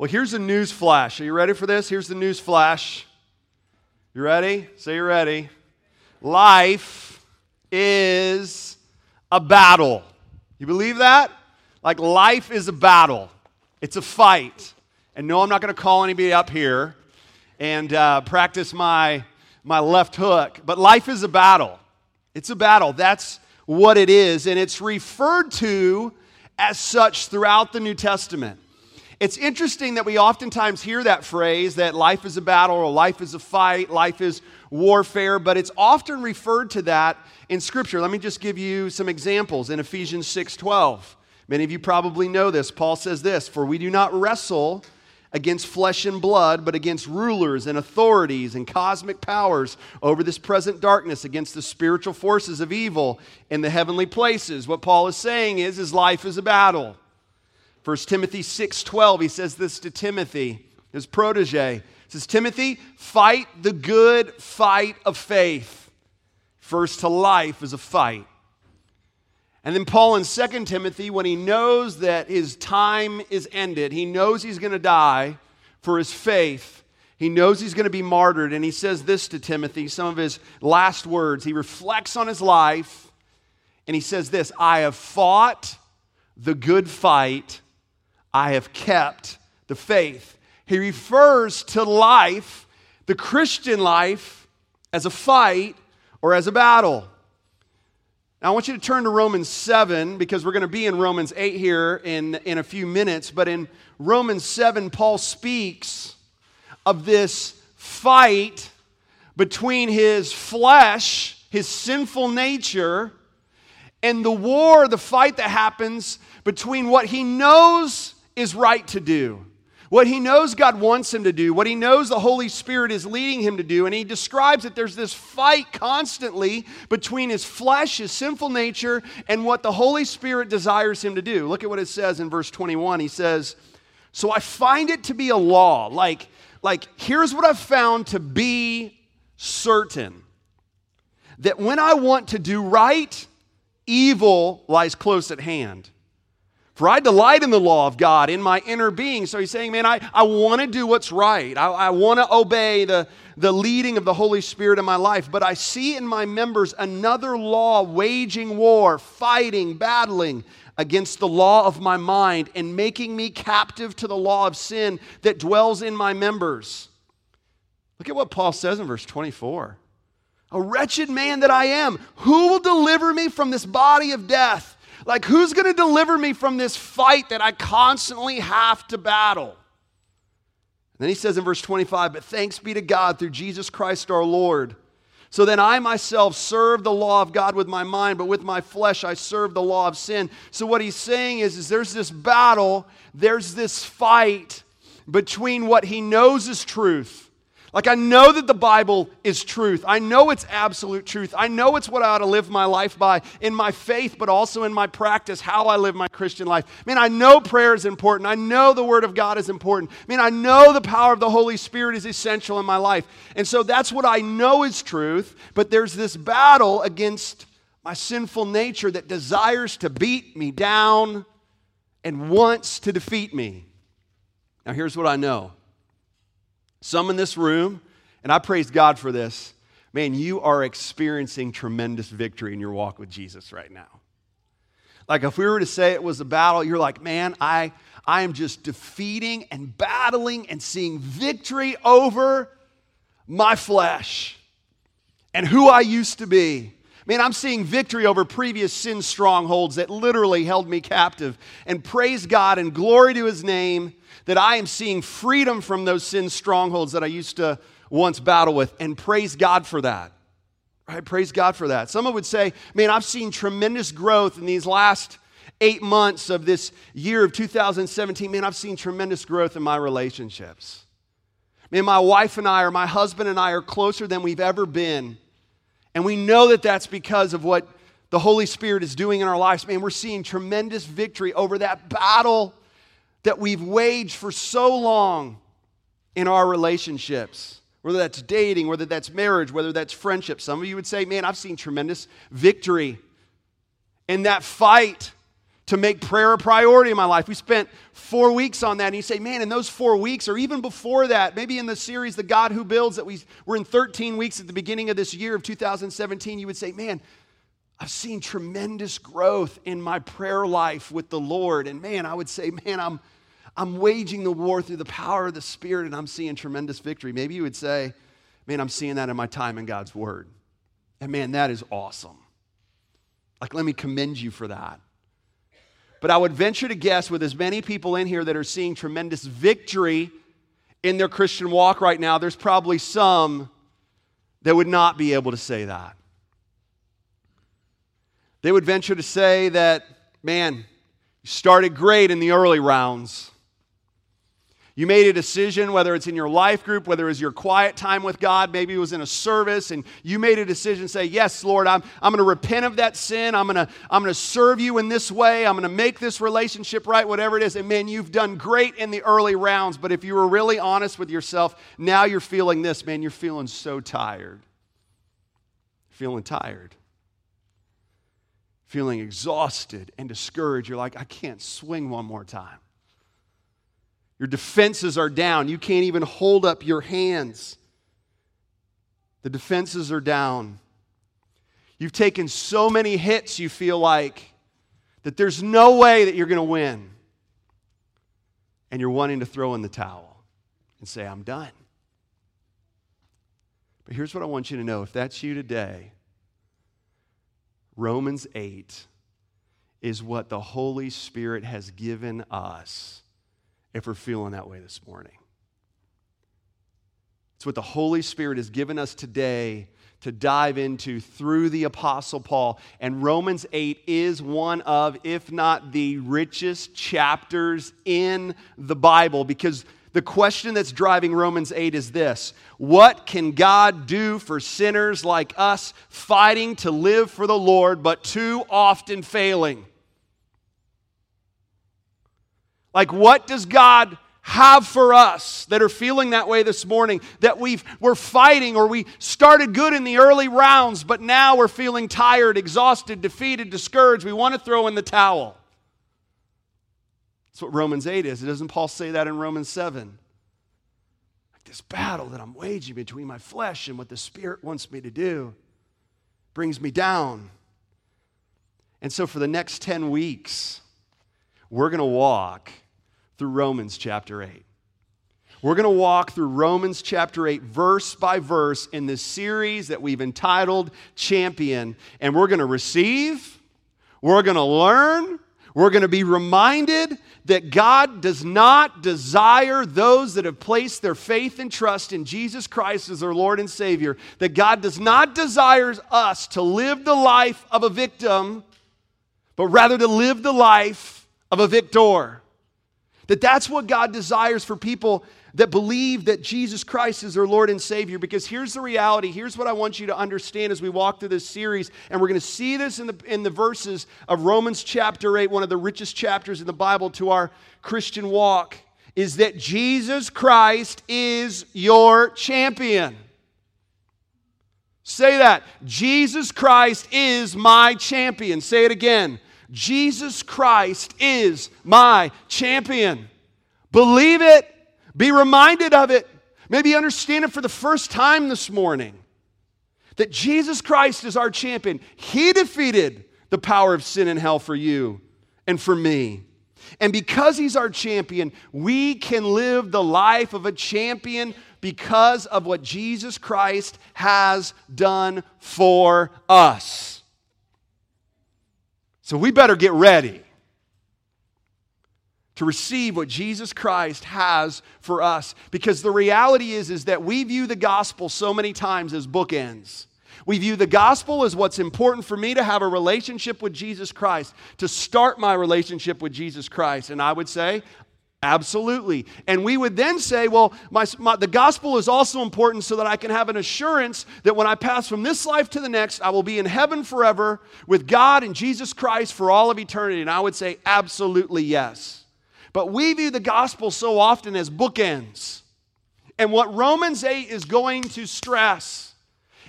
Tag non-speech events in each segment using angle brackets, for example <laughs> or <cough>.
Well, here's a news flash. Are you ready for this? Here's the news flash. You ready? Say you're ready. Life is a battle. You believe that? Like life is a battle. It's a fight. And no, I'm not going to call anybody up here and uh, practice my, my left hook, but life is a battle. It's a battle. That's what it is. And it's referred to as such throughout the New Testament. It's interesting that we oftentimes hear that phrase that life is a battle or life is a fight, life is warfare, but it's often referred to that in Scripture. Let me just give you some examples in Ephesians 6:12. Many of you probably know this. Paul says this, "For we do not wrestle against flesh and blood, but against rulers and authorities and cosmic powers over this present darkness, against the spiritual forces of evil in the heavenly places. What Paul is saying is his life is a battle. 1 Timothy 6:12, he says this to Timothy, his protege. He says, Timothy, fight the good fight of faith. First to life is a fight. And then Paul in 2 Timothy, when he knows that his time is ended, he knows he's going to die for his faith. He knows he's going to be martyred. And he says this to Timothy, some of his last words. He reflects on his life and he says this I have fought the good fight, I have kept the faith. He refers to life, the Christian life, as a fight or as a battle. Now, I want you to turn to Romans 7 because we're going to be in Romans 8 here in, in a few minutes. But in Romans 7, Paul speaks of this fight between his flesh, his sinful nature, and the war, the fight that happens between what he knows is right to do what he knows God wants him to do, what he knows the Holy Spirit is leading him to do. And he describes that there's this fight constantly between his flesh, his sinful nature, and what the Holy Spirit desires him to do. Look at what it says in verse 21. He says, So I find it to be a law. Like, like here's what I've found to be certain that when I want to do right, evil lies close at hand. For I delight in the law of God in my inner being. So he's saying, man, I, I want to do what's right. I, I want to obey the, the leading of the Holy Spirit in my life. But I see in my members another law waging war, fighting, battling against the law of my mind and making me captive to the law of sin that dwells in my members. Look at what Paul says in verse 24. A wretched man that I am, who will deliver me from this body of death? Like, who's going to deliver me from this fight that I constantly have to battle? Then he says in verse 25, But thanks be to God through Jesus Christ our Lord. So then I myself serve the law of God with my mind, but with my flesh I serve the law of sin. So what he's saying is, is there's this battle, there's this fight between what he knows is truth like, I know that the Bible is truth. I know it's absolute truth. I know it's what I ought to live my life by in my faith, but also in my practice, how I live my Christian life. I mean, I know prayer is important. I know the Word of God is important. I mean, I know the power of the Holy Spirit is essential in my life. And so that's what I know is truth, but there's this battle against my sinful nature that desires to beat me down and wants to defeat me. Now, here's what I know some in this room, and I praise God for this, man, you are experiencing tremendous victory in your walk with Jesus right now. Like if we were to say it was a battle, you're like, man, I, I am just defeating and battling and seeing victory over my flesh and who I used to be. Man, I'm seeing victory over previous sin strongholds that literally held me captive. And praise God and glory to his name that I am seeing freedom from those sin strongholds that I used to once battle with. And praise God for that. Right? Praise God for that. Someone would say, man, I've seen tremendous growth in these last eight months of this year of 2017. Man, I've seen tremendous growth in my relationships. Man, my wife and I, or my husband and I, are closer than we've ever been. And we know that that's because of what the Holy Spirit is doing in our lives. Man, we're seeing tremendous victory over that battle that we've waged for so long in our relationships, whether that's dating, whether that's marriage, whether that's friendship. Some of you would say, Man, I've seen tremendous victory in that fight to make prayer a priority in my life. We spent four weeks on that. And you say, man, in those four weeks, or even before that, maybe in the series, The God Who Builds, that we were in 13 weeks at the beginning of this year of 2017, you would say, man, I've seen tremendous growth in my prayer life with the Lord. And man, I would say, man, I'm, I'm waging the war through the power of the Spirit and I'm seeing tremendous victory. Maybe you would say, man, I'm seeing that in my time in God's Word. And man, that is awesome. Like, let me commend you for that. But I would venture to guess with as many people in here that are seeing tremendous victory in their Christian walk right now, there's probably some that would not be able to say that. They would venture to say that, man, you started great in the early rounds. You made a decision, whether it's in your life group, whether it was your quiet time with God, maybe it was in a service, and you made a decision say, Yes, Lord, I'm, I'm going to repent of that sin. I'm going to I'm going to serve you in this way. I'm going to make this relationship right, whatever it is. And man, you've done great in the early rounds, but if you were really honest with yourself, now you're feeling this, man, you're feeling so tired. Feeling tired. Feeling exhausted and discouraged. You're like, I can't swing one more time. Your defenses are down. You can't even hold up your hands. The defenses are down. You've taken so many hits, you feel like, that there's no way that you're going to win. And you're wanting to throw in the towel and say, I'm done. But here's what I want you to know if that's you today, Romans 8 is what the Holy Spirit has given us if we're feeling that way this morning. It's what the Holy Spirit has given us today to dive into through the Apostle Paul. And Romans 8 is one of, if not the richest chapters in the Bible because the question that's driving Romans 8 is this What can God do for sinners like us fighting to live for the Lord but too often failing? Like, what does God have for us that are feeling that way this morning? That we've, we're fighting or we started good in the early rounds, but now we're feeling tired, exhausted, defeated, discouraged. We want to throw in the towel. That's what Romans 8 is. Doesn't Paul say that in Romans 7? Like this battle that I'm waging between my flesh and what the Spirit wants me to do brings me down. And so for the next 10 weeks, we're going to walk through Romans chapter 8. We're going to walk through Romans chapter 8, verse by verse, in this series that we've entitled Champion. And we're going to receive, we're going to learn, we're going to be reminded that God does not desire those that have placed their faith and trust in Jesus Christ as their Lord and Savior, that God does not desire us to live the life of a victim, but rather to live the life of a victor. That that's what God desires for people that believe that Jesus Christ is their Lord and Savior. Because here's the reality. Here's what I want you to understand as we walk through this series. And we're going to see this in the, in the verses of Romans chapter 8, one of the richest chapters in the Bible to our Christian walk, is that Jesus Christ is your champion. Say that. Jesus Christ is my champion. Say it again. Jesus Christ is my champion. Believe it, be reminded of it, maybe understand it for the first time this morning that Jesus Christ is our champion. He defeated the power of sin and hell for you and for me. And because He's our champion, we can live the life of a champion because of what Jesus Christ has done for us. So we better get ready to receive what Jesus Christ has for us because the reality is is that we view the gospel so many times as bookends. We view the gospel as what's important for me to have a relationship with Jesus Christ, to start my relationship with Jesus Christ. And I would say, Absolutely. And we would then say, well, my, my, the gospel is also important so that I can have an assurance that when I pass from this life to the next, I will be in heaven forever with God and Jesus Christ for all of eternity. And I would say, absolutely yes. But we view the gospel so often as bookends. And what Romans 8 is going to stress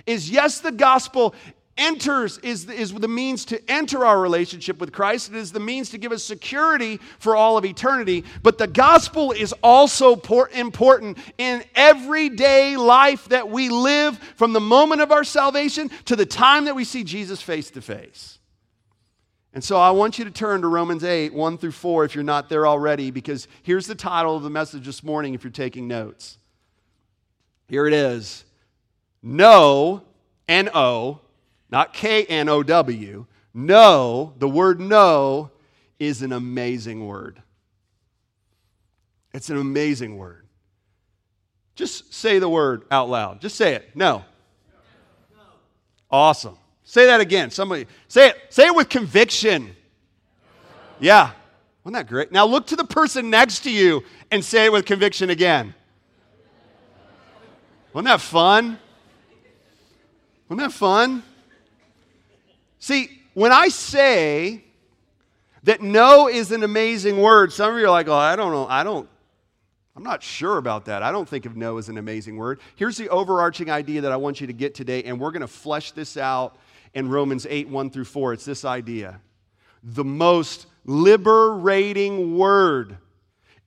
is yes, the gospel enters is, is the means to enter our relationship with Christ. It is the means to give us security for all of eternity. But the gospel is also important in everyday life that we live from the moment of our salvation to the time that we see Jesus face to face. And so I want you to turn to Romans 8, 1 through 4, if you're not there already, because here's the title of the message this morning if you're taking notes. Here it is Know, N O, not K N O W. No, the word no is an amazing word. It's an amazing word. Just say the word out loud. Just say it. No. Awesome. Say that again. Somebody say it. Say it with conviction. Yeah. Wasn't that great? Now look to the person next to you and say it with conviction again. Wasn't that fun? Wasn't that fun? See, when I say that no is an amazing word, some of you are like, oh, I don't know. I don't, I'm not sure about that. I don't think of no as an amazing word. Here's the overarching idea that I want you to get today, and we're going to flesh this out in Romans 8, 1 through 4. It's this idea. The most liberating word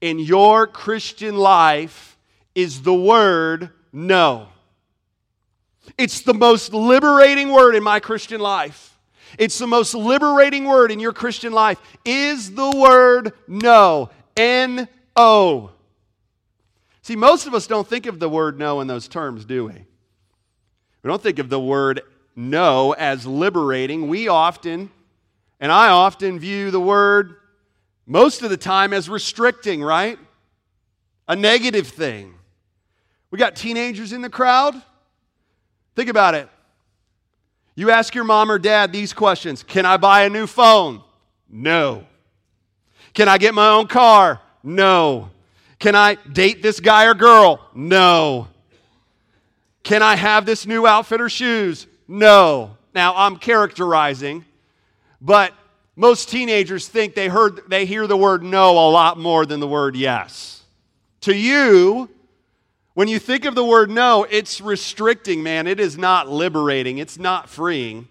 in your Christian life is the word no. It's the most liberating word in my Christian life. It's the most liberating word in your Christian life is the word no. N O. See, most of us don't think of the word no in those terms, do we? We don't think of the word no as liberating. We often, and I often view the word most of the time as restricting, right? A negative thing. We got teenagers in the crowd. Think about it. You ask your mom or dad these questions Can I buy a new phone? No. Can I get my own car? No. Can I date this guy or girl? No. Can I have this new outfit or shoes? No. Now, I'm characterizing, but most teenagers think they, heard, they hear the word no a lot more than the word yes. To you, when you think of the word no, it's restricting, man. It is not liberating, it's not freeing.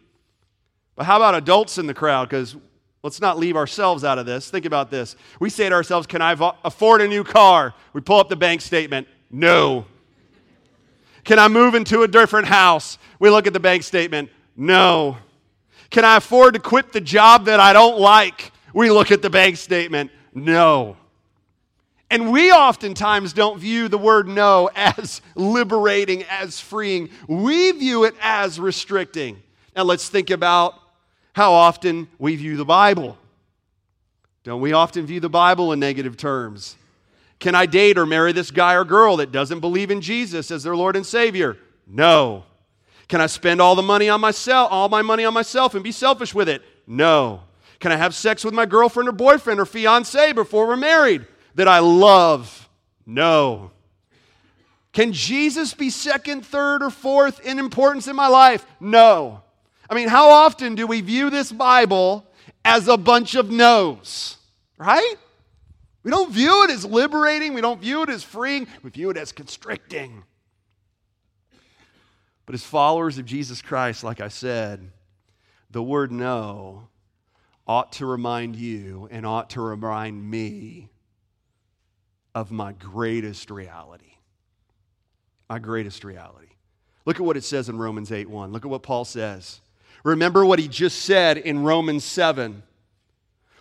But how about adults in the crowd? Because let's not leave ourselves out of this. Think about this. We say to ourselves, Can I afford a new car? We pull up the bank statement. No. Can I move into a different house? We look at the bank statement. No. Can I afford to quit the job that I don't like? We look at the bank statement. No. And we oftentimes don't view the word no <laughs> as liberating, as freeing. We view it as restricting. Now let's think about how often we view the Bible. Don't we often view the Bible in negative terms? Can I date or marry this guy or girl that doesn't believe in Jesus as their Lord and Savior? No. Can I spend all the money on myself, all my money on myself and be selfish with it? No. Can I have sex with my girlfriend or boyfriend or fiance before we're married that I love? No. Can Jesus be second, third, or fourth in importance in my life? No. I mean, how often do we view this Bible as a bunch of no's? Right? We don't view it as liberating. We don't view it as freeing. We view it as constricting. But as followers of Jesus Christ, like I said, the word no ought to remind you and ought to remind me of my greatest reality. My greatest reality. Look at what it says in Romans 8 1. Look at what Paul says. Remember what he just said in Romans 7.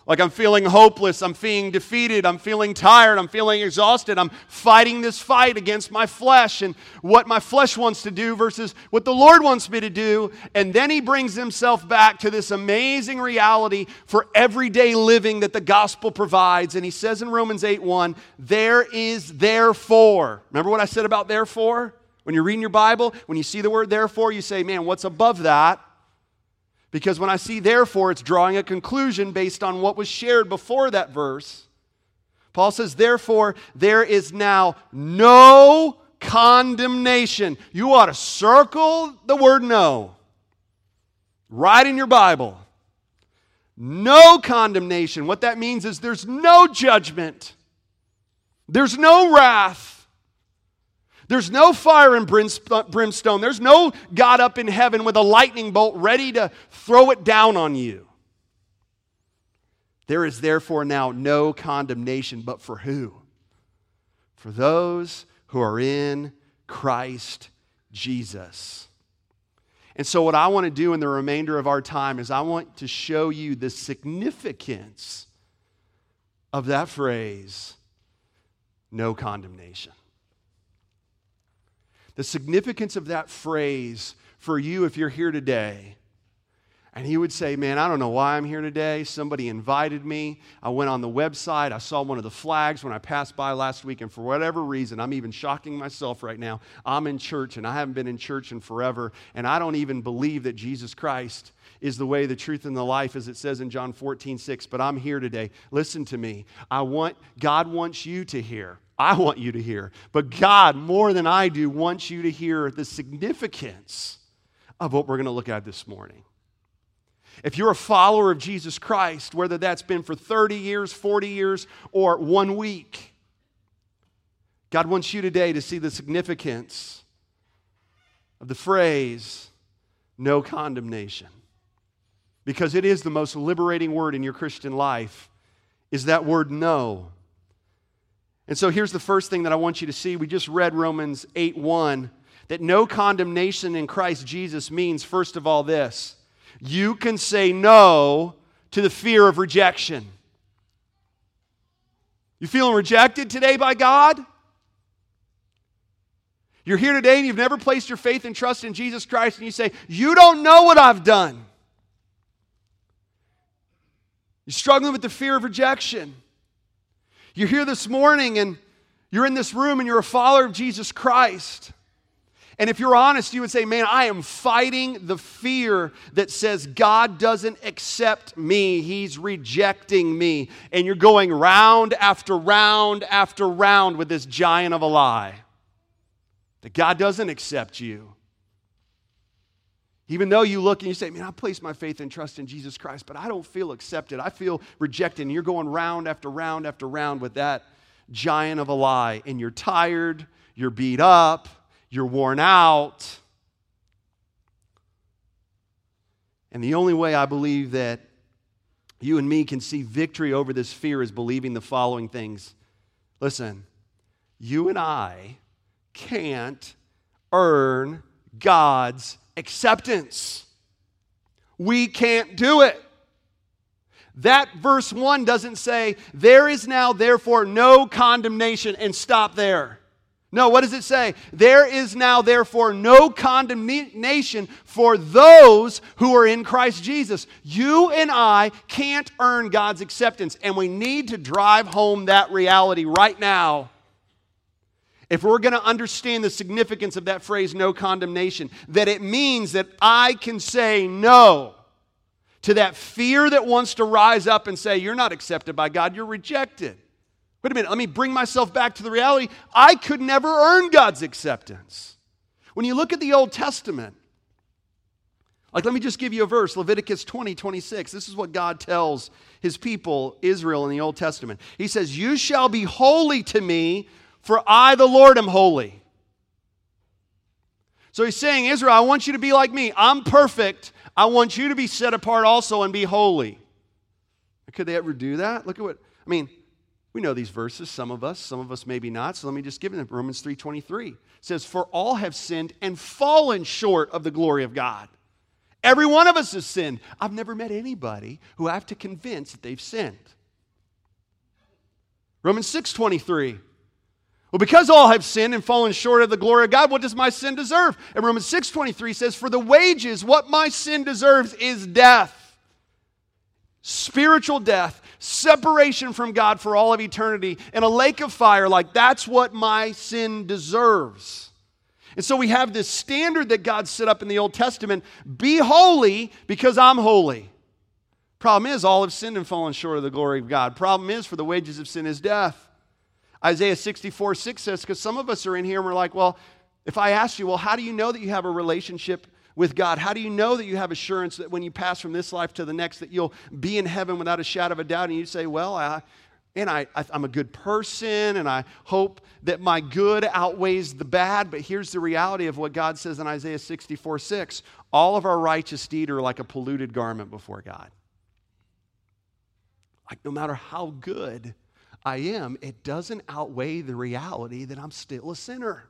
Like I'm feeling hopeless, I'm feeling defeated, I'm feeling tired, I'm feeling exhausted. I'm fighting this fight against my flesh and what my flesh wants to do versus what the Lord wants me to do. And then he brings himself back to this amazing reality for everyday living that the gospel provides. And he says in Romans 8 1, there is therefore. Remember what I said about therefore? When you're reading your Bible, when you see the word therefore, you say, man, what's above that? Because when I see therefore, it's drawing a conclusion based on what was shared before that verse. Paul says, therefore, there is now no condemnation. You ought to circle the word no right in your Bible. No condemnation. What that means is there's no judgment, there's no wrath, There's no fire and uh, brimstone. There's no God up in heaven with a lightning bolt ready to throw it down on you. There is therefore now no condemnation, but for who? For those who are in Christ Jesus. And so, what I want to do in the remainder of our time is I want to show you the significance of that phrase, no condemnation. The significance of that phrase for you if you're here today and he would say, Man, I don't know why I'm here today. Somebody invited me. I went on the website. I saw one of the flags when I passed by last week. And for whatever reason, I'm even shocking myself right now. I'm in church and I haven't been in church in forever. And I don't even believe that Jesus Christ is the way, the truth, and the life, as it says in John 14, 6. But I'm here today. Listen to me. I want, God wants you to hear. I want you to hear. But God, more than I do, wants you to hear the significance of what we're going to look at this morning. If you're a follower of Jesus Christ, whether that's been for 30 years, 40 years, or one week, God wants you today to see the significance of the phrase, no condemnation. Because it is the most liberating word in your Christian life, is that word no. And so here's the first thing that I want you to see. We just read Romans 8 1 that no condemnation in Christ Jesus means, first of all, this you can say no to the fear of rejection. You feeling rejected today by God? You're here today and you've never placed your faith and trust in Jesus Christ, and you say, You don't know what I've done. You're struggling with the fear of rejection. You're here this morning and you're in this room and you're a follower of Jesus Christ. And if you're honest, you would say, Man, I am fighting the fear that says God doesn't accept me. He's rejecting me. And you're going round after round after round with this giant of a lie that God doesn't accept you. Even though you look and you say, Man, I place my faith and trust in Jesus Christ, but I don't feel accepted. I feel rejected. And you're going round after round after round with that giant of a lie. And you're tired, you're beat up you're worn out. And the only way I believe that you and me can see victory over this fear is believing the following things. Listen, you and I can't earn God's acceptance. We can't do it. That verse 1 doesn't say, There is now, therefore, no condemnation, and stop there. No, what does it say? There is now, therefore, no condemnation for those who are in Christ Jesus. You and I can't earn God's acceptance, and we need to drive home that reality right now. If we're going to understand the significance of that phrase, no condemnation, that it means that I can say no to that fear that wants to rise up and say, You're not accepted by God, you're rejected. Wait a minute, let me bring myself back to the reality. I could never earn God's acceptance. When you look at the Old Testament, like let me just give you a verse Leviticus 20, 26. This is what God tells his people, Israel, in the Old Testament. He says, You shall be holy to me, for I, the Lord, am holy. So he's saying, Israel, I want you to be like me. I'm perfect. I want you to be set apart also and be holy. Could they ever do that? Look at what, I mean, we know these verses, some of us, some of us maybe not. So let me just give them. Romans 3:23 says, "For all have sinned and fallen short of the glory of God." Every one of us has sinned. I've never met anybody who I have to convince that they've sinned. Romans 6:23 well, because all have sinned and fallen short of the glory of God, what does my sin deserve? And Romans 6:23 says, "For the wages, what my sin deserves is death." Spiritual death separation from God for all of eternity in a lake of fire. Like, that's what my sin deserves. And so we have this standard that God set up in the Old Testament be holy because I'm holy. Problem is, all have sinned and fallen short of the glory of God. Problem is, for the wages of sin is death. Isaiah 64 6 says, because some of us are in here and we're like, well, if I ask you, well, how do you know that you have a relationship with God? How do you know that you have assurance that when you pass from this life to the next that you'll be in heaven without a shadow of a doubt? And you say, well, I, and I, I, am a good person, and I hope that my good outweighs the bad. But here's the reality of what God says in Isaiah 64 6 all of our righteous deed are like a polluted garment before God. Like, no matter how good I am, it doesn't outweigh the reality that I'm still a sinner.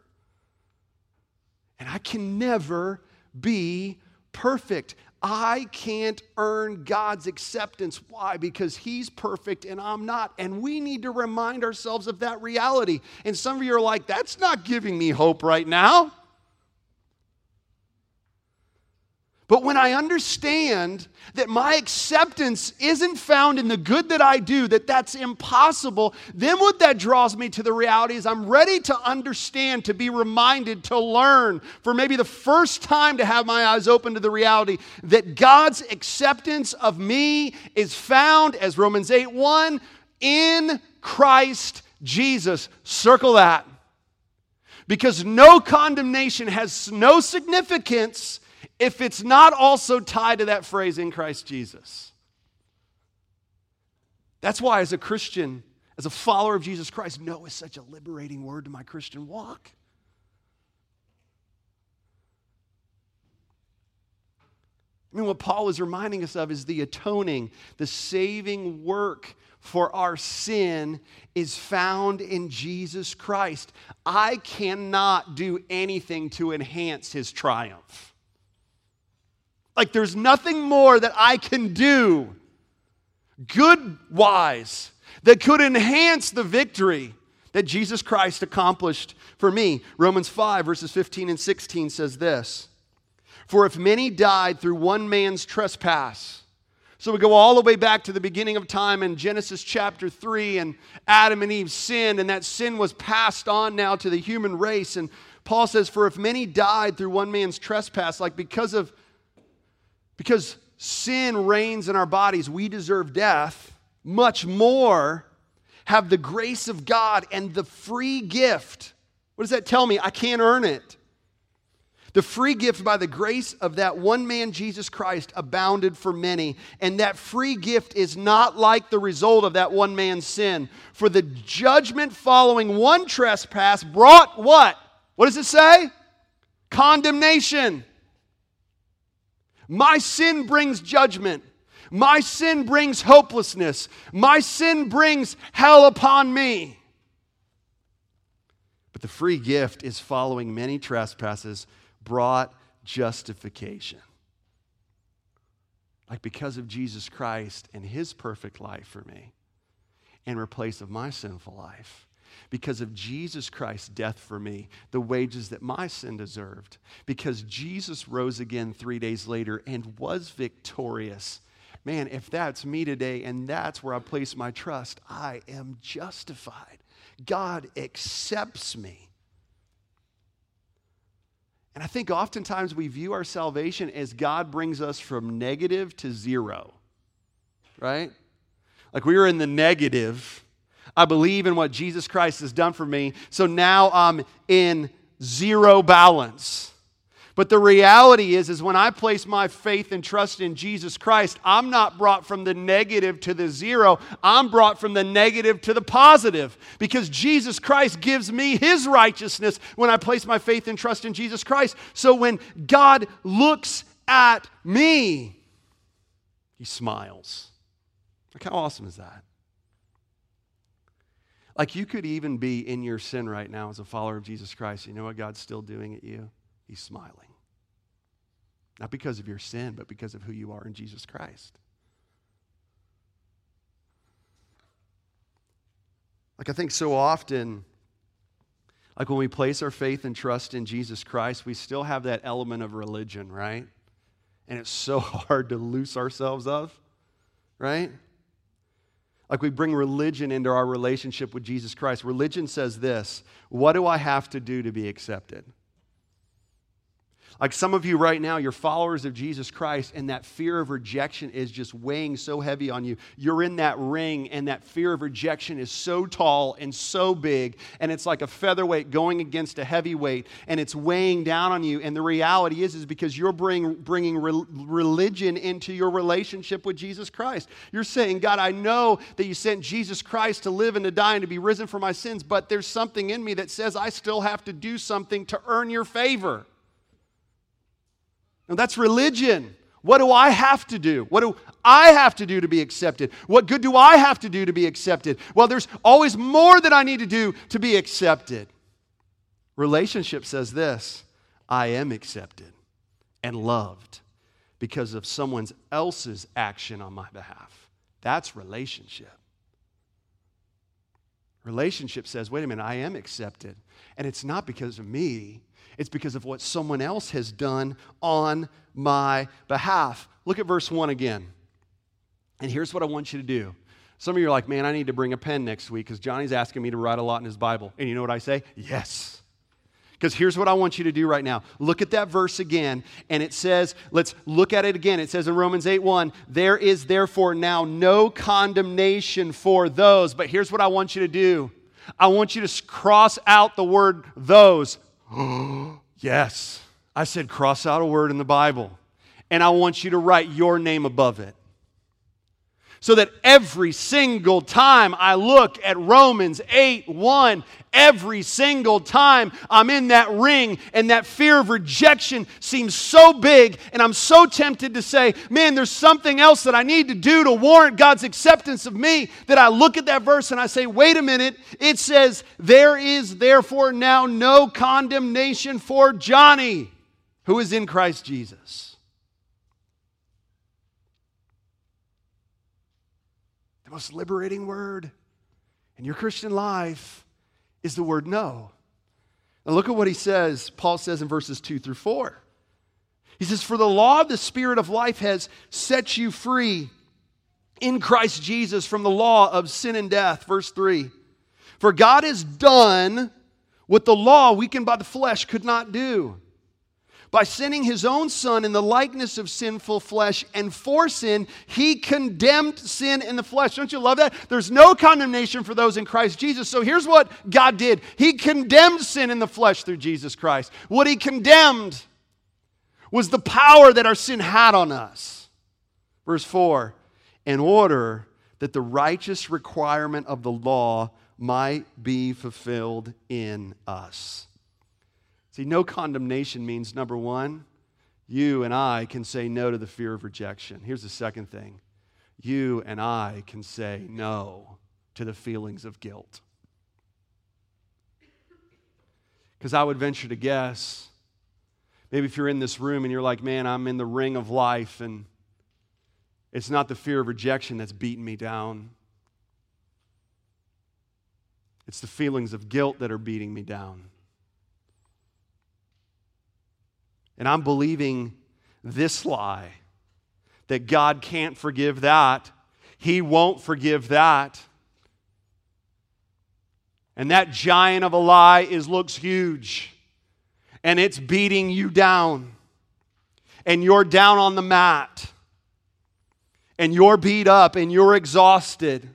And I can never be perfect. I can't earn God's acceptance. Why? Because He's perfect and I'm not. And we need to remind ourselves of that reality. And some of you are like, that's not giving me hope right now. But when I understand that my acceptance isn't found in the good that I do, that that's impossible, then what that draws me to the reality is I'm ready to understand, to be reminded, to learn, for maybe the first time to have my eyes open to the reality that God's acceptance of me is found, as Romans 8 1, in Christ Jesus. Circle that. Because no condemnation has no significance if it's not also tied to that phrase in Christ Jesus. That's why, as a Christian, as a follower of Jesus Christ, no is such a liberating word to my Christian walk. I mean, what Paul is reminding us of is the atoning, the saving work for our sin is found in Jesus Christ. I cannot do anything to enhance his triumph. Like there's nothing more that I can do good wise that could enhance the victory that Jesus Christ accomplished for me. Romans 5, verses 15 and 16 says this For if many died through one man's trespass, so we go all the way back to the beginning of time in Genesis chapter 3, and Adam and Eve sinned, and that sin was passed on now to the human race. And Paul says, For if many died through one man's trespass, like because of because sin reigns in our bodies, we deserve death, much more have the grace of God and the free gift. What does that tell me? I can't earn it. The free gift by the grace of that one man, Jesus Christ, abounded for many. And that free gift is not like the result of that one man's sin. For the judgment following one trespass brought what? What does it say? Condemnation. My sin brings judgment. My sin brings hopelessness. My sin brings hell upon me. But the free gift is following many trespasses brought justification. Like because of Jesus Christ and his perfect life for me, in replace of my sinful life because of Jesus Christ's death for me, the wages that my sin deserved, because Jesus rose again three days later and was victorious. Man, if that's me today and that's where I place my trust, I am justified. God accepts me. And I think oftentimes we view our salvation as God brings us from negative to zero, right? Like we were in the negative I believe in what Jesus Christ has done for me. So now I'm in zero balance. But the reality is is when I place my faith and trust in Jesus Christ, I'm not brought from the negative to the zero. I'm brought from the negative to the positive because Jesus Christ gives me his righteousness when I place my faith and trust in Jesus Christ. So when God looks at me, he smiles. Like how awesome is that? Like you could even be in your sin right now as a follower of Jesus Christ. You know what God's still doing at you? He's smiling. Not because of your sin, but because of who you are in Jesus Christ. Like I think so often, like when we place our faith and trust in Jesus Christ, we still have that element of religion, right? And it's so <laughs> hard to loose ourselves of, right? Like we bring religion into our relationship with Jesus Christ. Religion says this What do I have to do to be accepted? Like some of you right now, you're followers of Jesus Christ, and that fear of rejection is just weighing so heavy on you. You're in that ring, and that fear of rejection is so tall and so big, and it's like a featherweight going against a heavyweight, and it's weighing down on you. And the reality is, is because you're bring, bringing re- religion into your relationship with Jesus Christ. You're saying, God, I know that you sent Jesus Christ to live and to die and to be risen for my sins, but there's something in me that says I still have to do something to earn your favor. Now, that's religion. What do I have to do? What do I have to do to be accepted? What good do I have to do to be accepted? Well, there's always more that I need to do to be accepted. Relationship says this I am accepted and loved because of someone else's action on my behalf. That's relationship. Relationship says, wait a minute, I am accepted. And it's not because of me, it's because of what someone else has done on my behalf. Look at verse 1 again. And here's what I want you to do. Some of you are like, man, I need to bring a pen next week because Johnny's asking me to write a lot in his Bible. And you know what I say? Yes. Because here's what I want you to do right now. Look at that verse again, and it says, let's look at it again. It says in Romans 8 1, there is therefore now no condemnation for those. But here's what I want you to do I want you to cross out the word those. Yes. I said, cross out a word in the Bible. And I want you to write your name above it. So that every single time I look at Romans 8 1, every single time I'm in that ring and that fear of rejection seems so big, and I'm so tempted to say, Man, there's something else that I need to do to warrant God's acceptance of me, that I look at that verse and I say, Wait a minute, it says, There is therefore now no condemnation for Johnny who is in Christ Jesus. Most liberating word in your Christian life is the word no. Now, look at what he says, Paul says in verses 2 through 4. He says, For the law of the Spirit of life has set you free in Christ Jesus from the law of sin and death. Verse 3. For God has done what the law, weakened by the flesh, could not do by sending his own son in the likeness of sinful flesh, and for sin, he condemned sin in the flesh. Don't you love that? There's no condemnation for those in Christ Jesus. So here's what God did He condemned sin in the flesh through Jesus Christ. What he condemned was the power that our sin had on us. Verse 4 in order that the righteous requirement of the law might be fulfilled in us. See, no condemnation means number one, you and I can say no to the fear of rejection. Here's the second thing you and I can say no to the feelings of guilt. Because I would venture to guess, maybe if you're in this room and you're like, man, I'm in the ring of life and it's not the fear of rejection that's beating me down. It's the feelings of guilt that are beating me down. And I'm believing this lie that God can't forgive that, He won't forgive that. And that giant of a lie is looks huge. And it's beating you down. And you're down on the mat. And you're beat up and you're exhausted.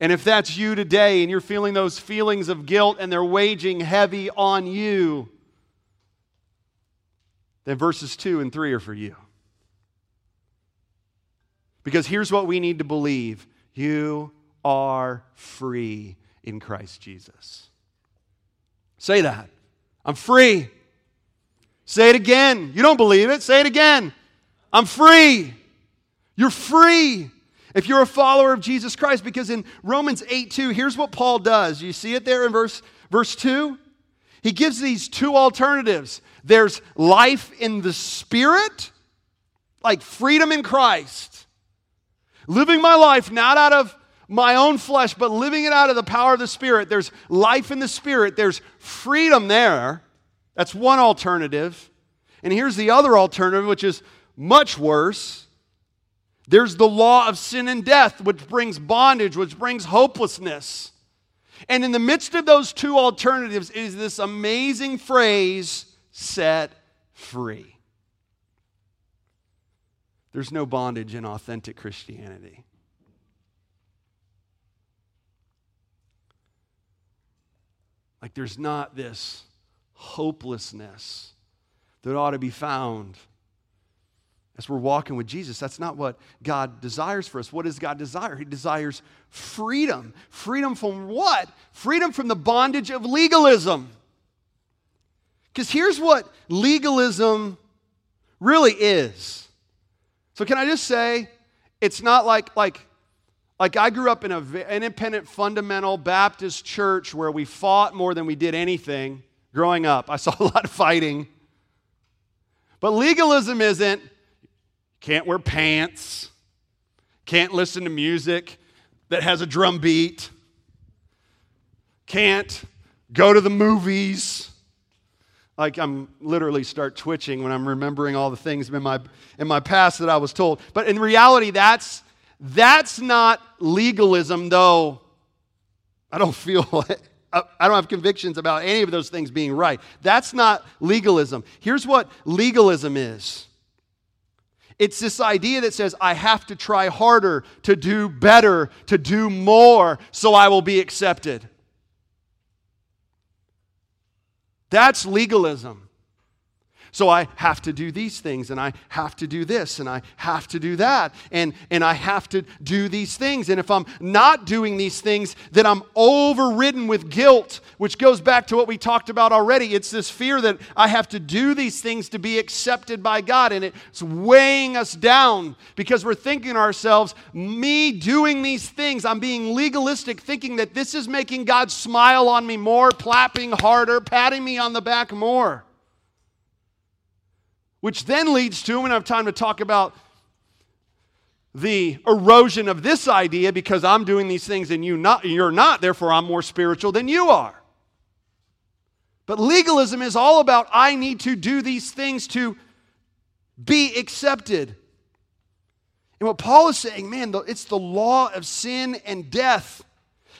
And if that's you today and you're feeling those feelings of guilt and they're waging heavy on you, then verses 2 and 3 are for you. Because here's what we need to believe you are free in Christ Jesus. Say that. I'm free. Say it again. You don't believe it. Say it again. I'm free. You're free if you're a follower of Jesus Christ. Because in Romans 8 2, here's what Paul does. You see it there in verse, verse 2? He gives these two alternatives there's life in the Spirit, like freedom in Christ. Living my life not out of my own flesh, but living it out of the power of the Spirit. There's life in the Spirit, there's freedom there. That's one alternative. And here's the other alternative, which is much worse. There's the law of sin and death, which brings bondage, which brings hopelessness. And in the midst of those two alternatives is this amazing phrase set free. There's no bondage in authentic Christianity. Like, there's not this hopelessness that ought to be found as we're walking with Jesus. That's not what God desires for us. What does God desire? He desires freedom. Freedom from what? Freedom from the bondage of legalism. Because here's what legalism really is. So, can I just say, it's not like, like, like I grew up in an independent fundamental Baptist church where we fought more than we did anything growing up. I saw <laughs> a lot of fighting. But legalism isn't can't wear pants, can't listen to music that has a drum beat, can't go to the movies. Like I'm literally start twitching when I'm remembering all the things in my in my past that I was told. But in reality, that's that's not legalism, though I don't feel <laughs> I don't have convictions about any of those things being right. That's not legalism. Here's what legalism is it's this idea that says, I have to try harder, to do better, to do more, so I will be accepted. That's legalism. So I have to do these things, and I have to do this, and I have to do that, and, and I have to do these things. And if I'm not doing these things, then I'm overridden with guilt, which goes back to what we talked about already. It's this fear that I have to do these things to be accepted by God, and it's weighing us down because we're thinking ourselves, me doing these things, I'm being legalistic, thinking that this is making God smile on me more, clapping harder, patting me on the back more. Which then leads to, we don't have time to talk about the erosion of this idea because I'm doing these things and you not, you're not, therefore I'm more spiritual than you are. But legalism is all about I need to do these things to be accepted. And what Paul is saying, man, it's the law of sin and death.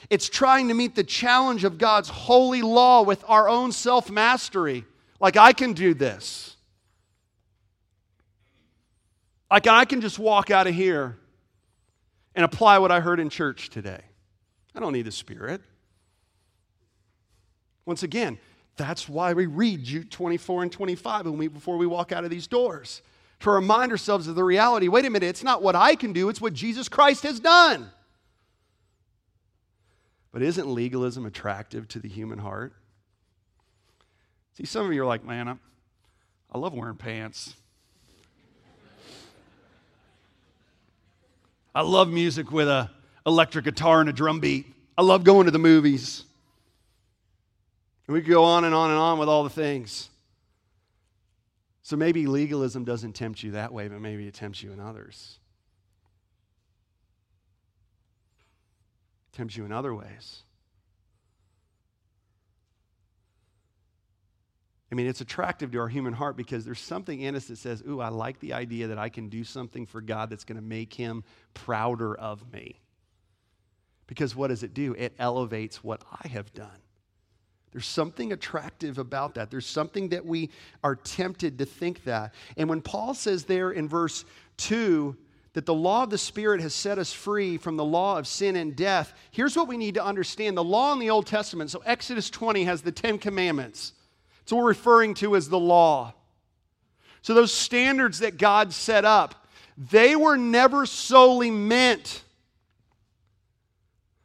It's trying to meet the challenge of God's holy law with our own self mastery. Like, I can do this. Like I can just walk out of here and apply what I heard in church today. I don't need the Spirit. Once again, that's why we read Jude 24 and 25 when we, before we walk out of these doors. To remind ourselves of the reality wait a minute, it's not what I can do, it's what Jesus Christ has done. But isn't legalism attractive to the human heart? See, some of you are like, man, I, I love wearing pants. I love music with a electric guitar and a drum beat. I love going to the movies. And we could go on and on and on with all the things. So maybe legalism doesn't tempt you that way, but maybe it tempts you in others. Tempts you in other ways. I mean, it's attractive to our human heart because there's something in us that says, Ooh, I like the idea that I can do something for God that's going to make him prouder of me. Because what does it do? It elevates what I have done. There's something attractive about that. There's something that we are tempted to think that. And when Paul says there in verse 2 that the law of the Spirit has set us free from the law of sin and death, here's what we need to understand. The law in the Old Testament, so Exodus 20 has the Ten Commandments. It's what we're referring to as the law. So, those standards that God set up, they were never solely meant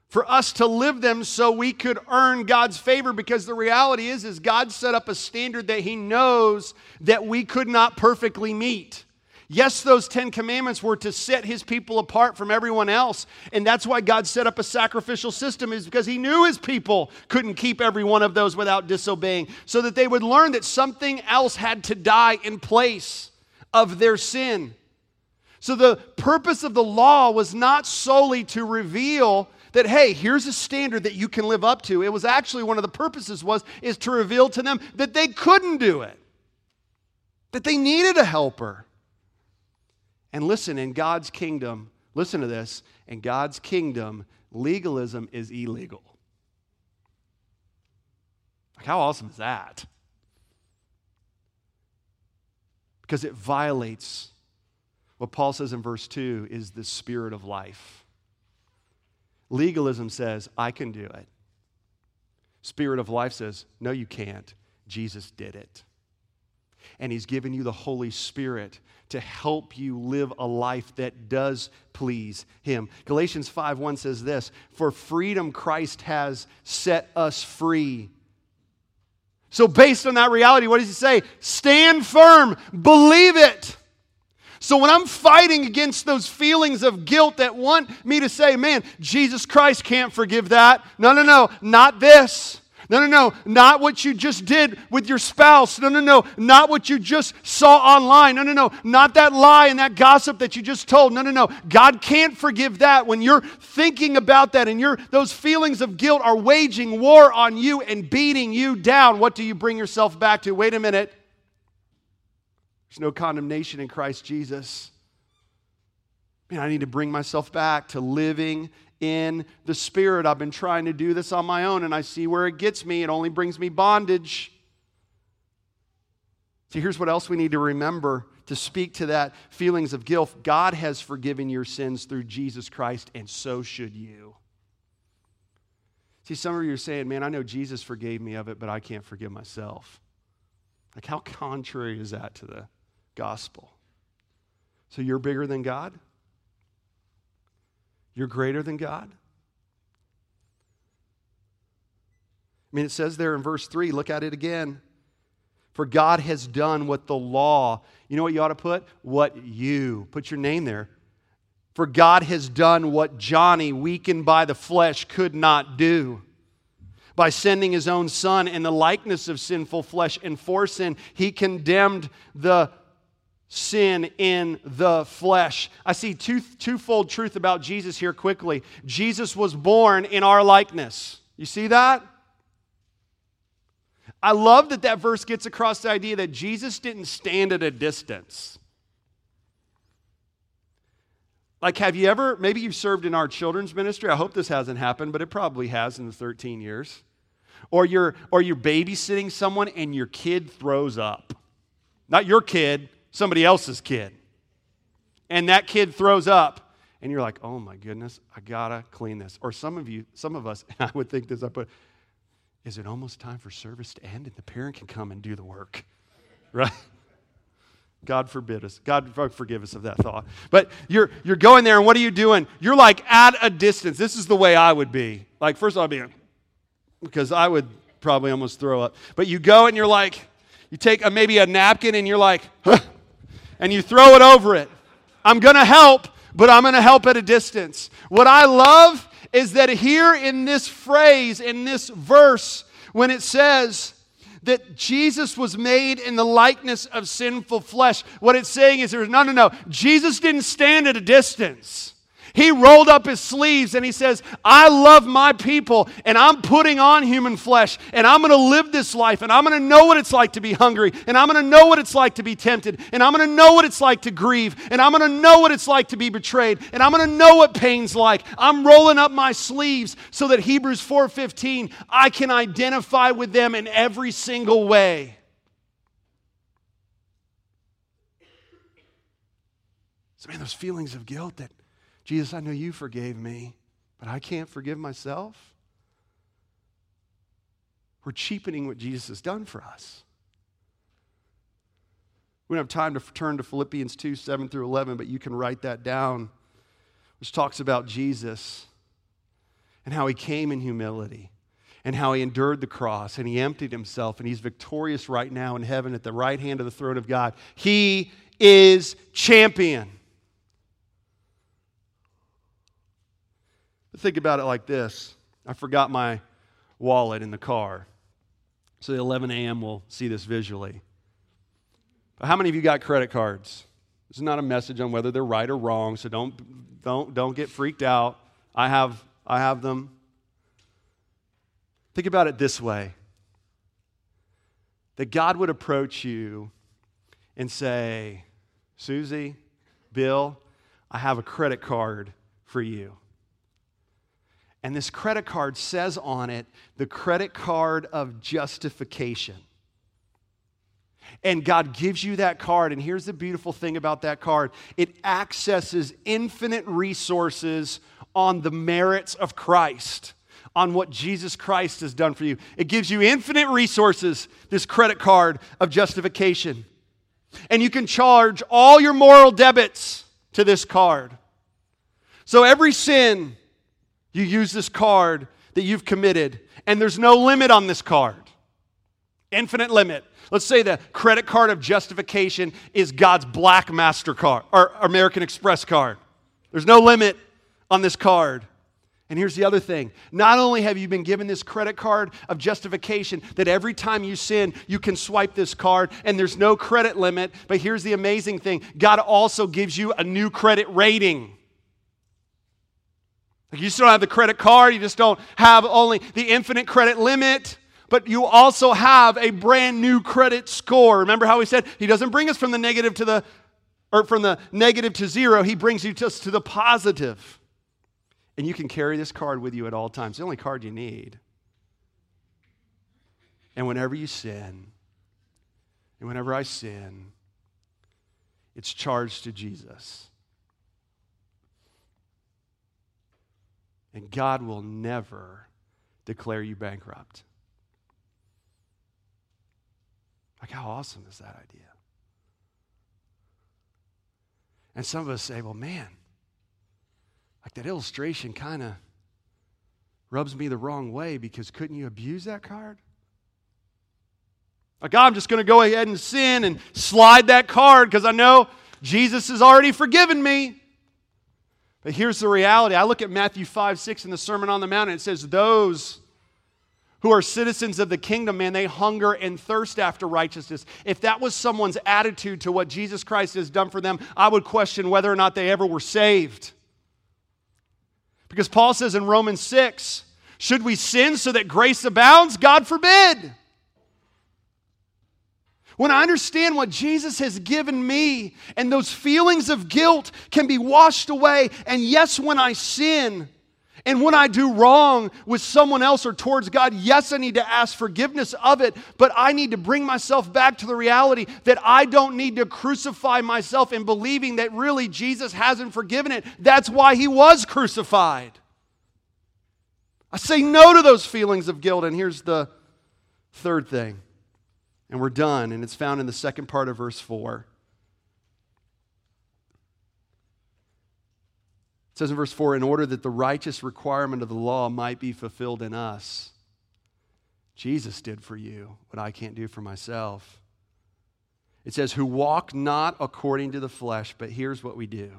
for us to live them so we could earn God's favor because the reality is is God set up a standard that he knows that we could not perfectly meet. Yes, those 10 commandments were to set his people apart from everyone else. And that's why God set up a sacrificial system, is because he knew his people couldn't keep every one of those without disobeying. So that they would learn that something else had to die in place of their sin. So the purpose of the law was not solely to reveal that hey here's a standard that you can live up to it was actually one of the purposes was is to reveal to them that they couldn't do it that they needed a helper and listen, in God's kingdom, listen to this, in God's kingdom, legalism is illegal. Like, how awesome is that? because it violates what Paul says in verse 2 is the spirit of life. Legalism says, I can do it. Spirit of life says, No, you can't. Jesus did it. And He's given you the Holy Spirit to help you live a life that does please Him. Galatians 5 1 says this For freedom Christ has set us free. So, based on that reality, what does He say? Stand firm, believe it. So when I'm fighting against those feelings of guilt that want me to say, man, Jesus Christ can't forgive that. No, no, no, not this. No, no, no, not what you just did with your spouse. No, no, no, not what you just saw online. No, no, no, not that lie and that gossip that you just told. No, no, no. God can't forgive that. When you're thinking about that and you those feelings of guilt are waging war on you and beating you down, what do you bring yourself back to? Wait a minute. There's no condemnation in Christ Jesus. Man, I need to bring myself back to living in the Spirit. I've been trying to do this on my own, and I see where it gets me. It only brings me bondage. See, here's what else we need to remember to speak to that feelings of guilt. God has forgiven your sins through Jesus Christ, and so should you. See, some of you are saying, man, I know Jesus forgave me of it, but I can't forgive myself. Like, how contrary is that to the gospel. So you're bigger than God? You're greater than God? I mean, it says there in verse 3, look at it again. For God has done what the law, you know what you ought to put? What you, put your name there. For God has done what Johnny, weakened by the flesh, could not do. By sending his own son in the likeness of sinful flesh and for sin, he condemned the sin in the flesh. I see two, twofold truth about Jesus here quickly. Jesus was born in our likeness. You see that? I love that that verse gets across the idea that Jesus didn't stand at a distance. Like, have you ever, maybe you've served in our children's ministry. I hope this hasn't happened, but it probably has in the 13 years. Or you're, or you're babysitting someone and your kid throws up. Not your kid, somebody else's kid. And that kid throws up, and you're like, oh my goodness, I gotta clean this. Or some of you, some of us, <laughs> I would think this, I put, is it almost time for service to end and the parent can come and do the work? <laughs> Right? God forbid us. God forgive us of that thought. But you're, you're going there, and what are you doing? You're like at a distance. This is the way I would be. Like, first of all, I'd be, because I would probably almost throw up. But you go and you're like, you take a, maybe a napkin and you're like, huh, and you throw it over it. I'm going to help, but I'm going to help at a distance. What I love is that here in this phrase, in this verse, when it says, that Jesus was made in the likeness of sinful flesh. What it's saying is there's no, no, no. Jesus didn't stand at a distance. He rolled up his sleeves and he says, I love my people and I'm putting on human flesh and I'm going to live this life and I'm going to know what it's like to be hungry and I'm going to know what it's like to be tempted and I'm going to know what it's like to grieve and I'm going to know what it's like to be betrayed and I'm going to know what pain's like. I'm rolling up my sleeves so that Hebrews 4:15 I can identify with them in every single way. So man, those feelings of guilt that Jesus, I know you forgave me, but I can't forgive myself. We're cheapening what Jesus has done for us. We don't have time to turn to Philippians 2 7 through 11, but you can write that down, which talks about Jesus and how he came in humility and how he endured the cross and he emptied himself and he's victorious right now in heaven at the right hand of the throne of God. He is champion. Think about it like this I forgot my wallet in the car. So the 11 a.m. will see this visually. But how many of you got credit cards? This is not a message on whether they're right or wrong, so don't, don't, don't get freaked out. I have, I have them. Think about it this way that God would approach you and say, Susie, Bill, I have a credit card for you. And this credit card says on it the credit card of justification. And God gives you that card. And here's the beautiful thing about that card it accesses infinite resources on the merits of Christ, on what Jesus Christ has done for you. It gives you infinite resources, this credit card of justification. And you can charge all your moral debits to this card. So every sin, you use this card that you've committed, and there's no limit on this card. Infinite limit. Let's say the credit card of justification is God's black MasterCard or American Express card. There's no limit on this card. And here's the other thing not only have you been given this credit card of justification that every time you sin, you can swipe this card and there's no credit limit, but here's the amazing thing God also gives you a new credit rating. Like you just don't have the credit card, you just don't have only the infinite credit limit, but you also have a brand new credit score. Remember how he said he doesn't bring us from the negative to the or from the negative to zero, he brings you just to the positive. And you can carry this card with you at all times. It's the only card you need. And whenever you sin, and whenever I sin, it's charged to Jesus. And God will never declare you bankrupt. Like, how awesome is that idea? And some of us say, well, man, like that illustration kind of rubs me the wrong way because couldn't you abuse that card? Like, I'm just going to go ahead and sin and slide that card because I know Jesus has already forgiven me. But here's the reality. I look at Matthew 5 6 in the Sermon on the Mount, and it says, Those who are citizens of the kingdom, man, they hunger and thirst after righteousness. If that was someone's attitude to what Jesus Christ has done for them, I would question whether or not they ever were saved. Because Paul says in Romans 6, should we sin so that grace abounds? God forbid. When I understand what Jesus has given me and those feelings of guilt can be washed away, and yes, when I sin and when I do wrong with someone else or towards God, yes, I need to ask forgiveness of it, but I need to bring myself back to the reality that I don't need to crucify myself in believing that really Jesus hasn't forgiven it. That's why he was crucified. I say no to those feelings of guilt, and here's the third thing and we're done. And it's found in the second part of verse 4. It says in verse 4 in order that the righteous requirement of the law might be fulfilled in us. Jesus did for you what I can't do for myself. It says, who walk not according to the flesh, but here's what we do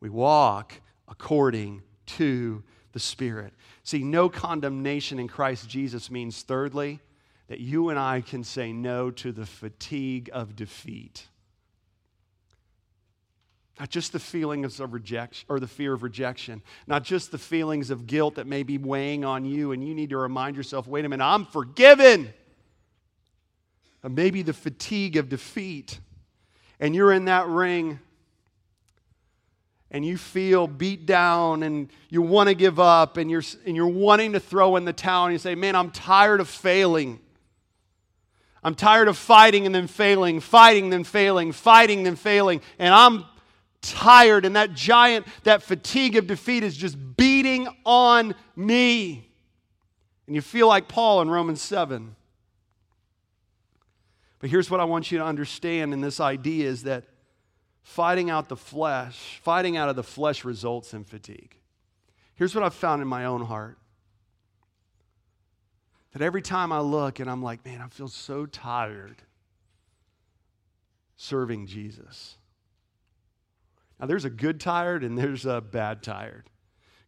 we walk according to the Spirit. See, no condemnation in Christ Jesus means, thirdly, that you and I can say no to the fatigue of defeat. Not just the feelings of rejection or the fear of rejection, not just the feelings of guilt that may be weighing on you, and you need to remind yourself wait a minute, I'm forgiven. But maybe the fatigue of defeat, and you're in that ring and you feel beat down and you want to give up and you're, and you're wanting to throw in the towel and you say, Man, I'm tired of failing. I'm tired of fighting and then failing, fighting, then failing, fighting, then failing. And I'm tired, and that giant, that fatigue of defeat is just beating on me. And you feel like Paul in Romans 7. But here's what I want you to understand in this idea is that fighting out the flesh, fighting out of the flesh results in fatigue. Here's what I've found in my own heart that every time I look and I'm like, man, I feel so tired serving Jesus. Now, there's a good tired and there's a bad tired.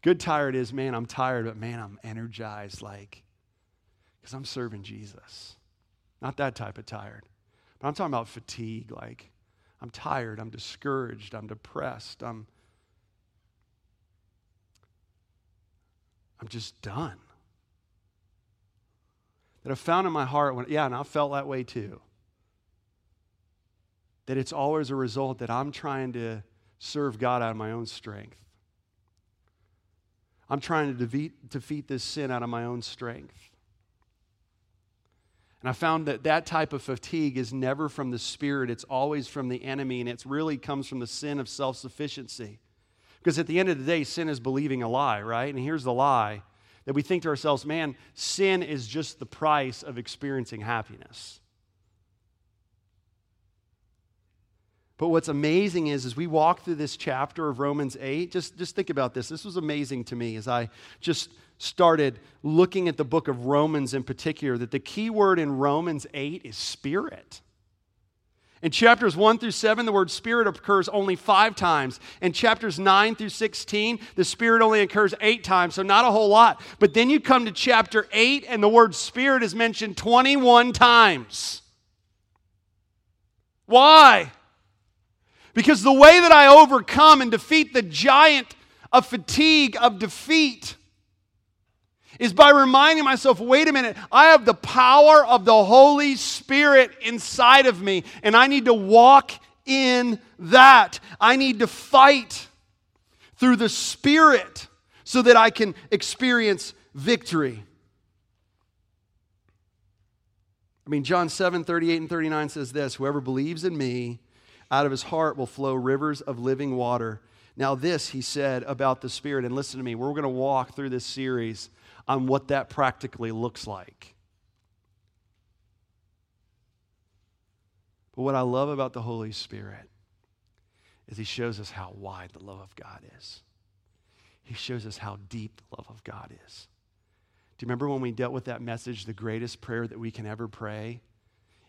Good tired is, man, I'm tired, but man, I'm energized, like, because I'm serving Jesus. Not that type of tired. But I'm talking about fatigue, like, I'm tired, I'm discouraged, I'm depressed, I'm, I'm just done that I found in my heart when, yeah, and I felt that way too. That it's always a result that I'm trying to serve God out of my own strength. I'm trying to defeat, defeat this sin out of my own strength. And I found that that type of fatigue is never from the Spirit, it's always from the enemy, and it really comes from the sin of self sufficiency. Because at the end of the day, sin is believing a lie, right? And here's the lie that we think to ourselves, man, sin is just the price of experiencing happiness. But what's amazing is, as we walk through this chapter of Romans 8, just, just think about this. This was amazing to me as I just started looking at the book of Romans in particular, that the key word in Romans 8 is spirit. In chapters 1 through 7, the word spirit occurs only five times. In chapters 9 through 16, the spirit only occurs eight times, so not a whole lot. But then you come to chapter 8, and the word spirit is mentioned 21 times. Why? Because the way that I overcome and defeat the giant of fatigue, of defeat, is by reminding myself wait a minute, I have the power of the Holy Spirit inside of me, and I need to walk in that. I need to fight through the Spirit so that I can experience victory. I mean, John 7 38 and 39 says this Whoever believes in me, out of his heart will flow rivers of living water. Now, this he said about the Spirit, and listen to me, we're going to walk through this series on what that practically looks like. But what I love about the Holy Spirit is he shows us how wide the love of God is. He shows us how deep the love of God is. Do you remember when we dealt with that message, the greatest prayer that we can ever pray?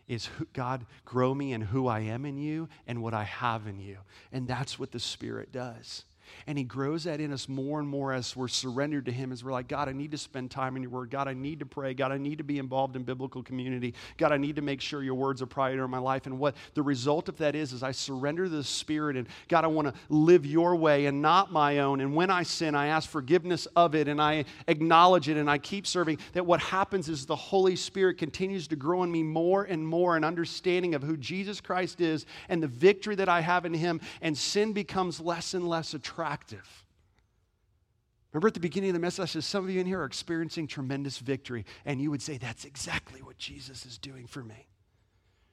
is God, grow me in who I am in you and what I have in you. And that's what the Spirit does. And He grows that in us more and more as we're surrendered to Him, as we're like, God, I need to spend time in your word. God, I need to pray. God, I need to be involved in biblical community. God, I need to make sure your words are priority in my life. And what the result of that is, is I surrender the Spirit. And God, I want to live your way and not my own. And when I sin, I ask forgiveness of it and I acknowledge it and I keep serving. That what happens is the Holy Spirit continues to grow in me more and more an understanding of who Jesus Christ is and the victory that I have in Him. And sin becomes less and less attractive attractive. Remember at the beginning of the message, I said, Some of you in here are experiencing tremendous victory. And you would say, That's exactly what Jesus is doing for me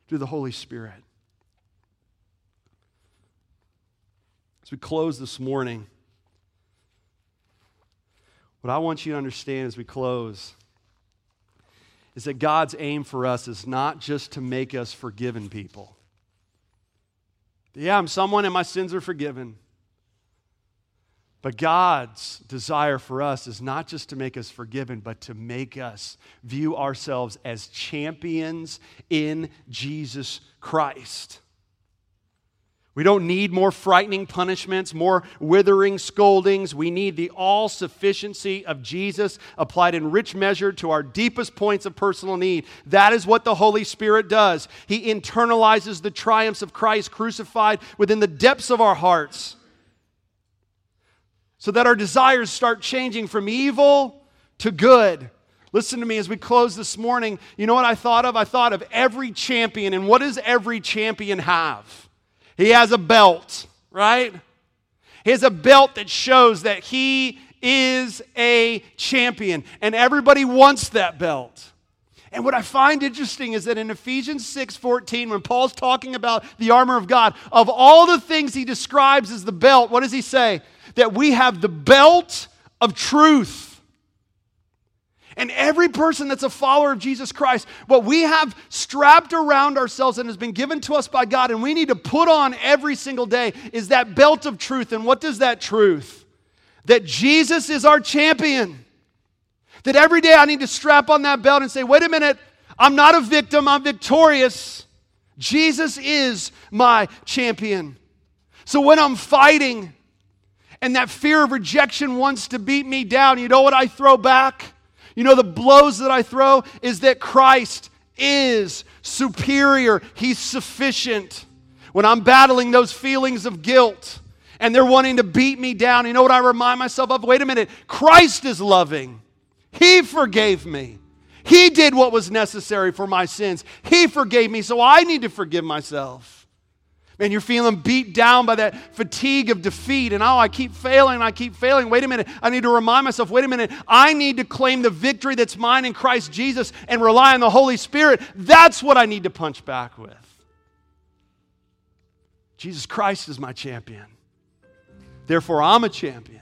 through the Holy Spirit. As we close this morning, what I want you to understand as we close is that God's aim for us is not just to make us forgiven people. Yeah, I'm someone and my sins are forgiven. But God's desire for us is not just to make us forgiven, but to make us view ourselves as champions in Jesus Christ. We don't need more frightening punishments, more withering scoldings. We need the all sufficiency of Jesus applied in rich measure to our deepest points of personal need. That is what the Holy Spirit does. He internalizes the triumphs of Christ crucified within the depths of our hearts so that our desires start changing from evil to good. Listen to me as we close this morning. You know what I thought of? I thought of every champion. And what does every champion have? He has a belt, right? He has a belt that shows that he is a champion. And everybody wants that belt. And what I find interesting is that in Ephesians 6 14, when Paul's talking about the armor of God, of all the things he describes as the belt, what does he say? That we have the belt of truth. And every person that's a follower of Jesus Christ, what we have strapped around ourselves and has been given to us by God, and we need to put on every single day, is that belt of truth. And what does that truth? That Jesus is our champion. That every day I need to strap on that belt and say, wait a minute, I'm not a victim, I'm victorious. Jesus is my champion. So when I'm fighting, and that fear of rejection wants to beat me down, you know what I throw back? You know, the blows that I throw is that Christ is superior, He's sufficient. When I'm battling those feelings of guilt and they're wanting to beat me down, you know what I remind myself of? Wait a minute, Christ is loving, He forgave me. He did what was necessary for my sins. He forgave me, so I need to forgive myself. Man, you're feeling beat down by that fatigue of defeat, and oh, I keep failing, I keep failing. Wait a minute, I need to remind myself, wait a minute, I need to claim the victory that's mine in Christ Jesus and rely on the Holy Spirit. That's what I need to punch back with. Jesus Christ is my champion. Therefore, I'm a champion.